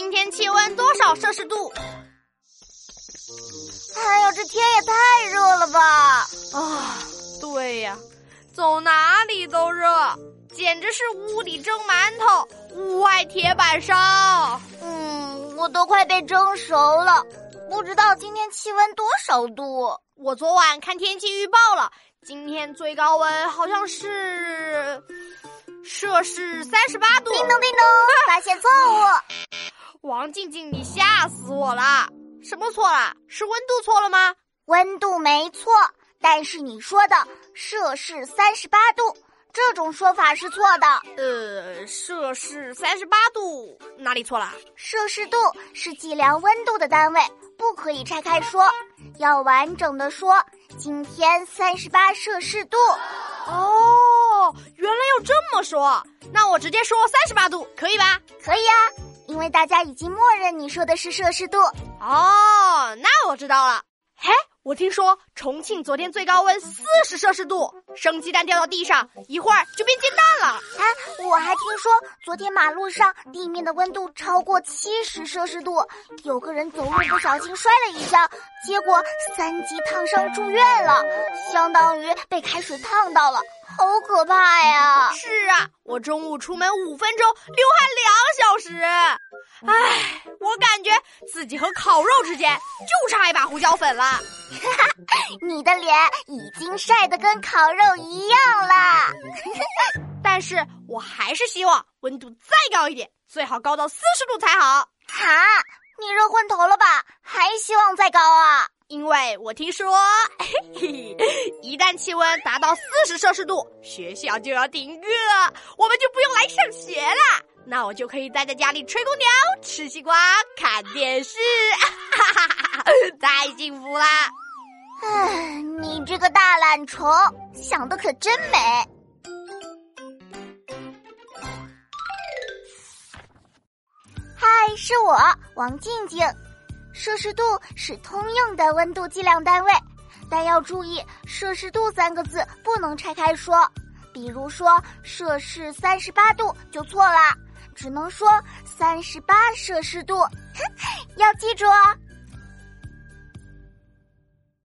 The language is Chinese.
今天气温多少摄氏度？哎呦，这天也太热了吧！啊，对呀，走哪里都热，简直是屋里蒸馒头，屋外铁板烧。嗯，我都快被蒸熟了，不知道今天气温多少度。我昨晚看天气预报了，今天最高温好像是摄氏三十八度。叮咚叮咚，发现错误。王静静，你吓死我了！什么错了？是温度错了吗？温度没错，但是你说的摄氏三十八度这种说法是错的。呃，摄氏三十八度哪里错了？摄氏度是计量温度的单位，不可以拆开说，要完整的说。今天三十八摄氏度。哦，原来要这么说，那我直接说三十八度可以吧？可以啊，因为大家已经默认你说的是摄氏度。哦，那我知道了。嘿，我听说重庆昨天最高温四十摄氏度，生鸡蛋掉到地上，一会儿就变煎蛋了。哎，我还听说昨天马路上地面的温度超过七十摄氏度，有个人走路不小心摔了一跤，结果三级烫伤住院了，相当于被开水烫到了。好可怕呀！是啊，我中午出门五分钟，流汗两小时。唉，我感觉自己和烤肉之间就差一把胡椒粉了。哈哈，你的脸已经晒得跟烤肉一样了。但是我还是希望温度再高一点，最好高到四十度才好。哈，你热昏头了吧？还希望再高啊？因为我听说，一旦气温达到四十摄氏度，学校就要停课，我们就不用来上学了。那我就可以待在家里吹空调、吃西瓜、看电视，哈哈哈哈太幸福啦！唉，你这个大懒虫，想的可真美。嗨，是我王静静。摄氏度是通用的温度计量单位，但要注意“摄氏度”三个字不能拆开说。比如说摄氏三十八度就错了，只能说三十八摄氏度。要记住哦。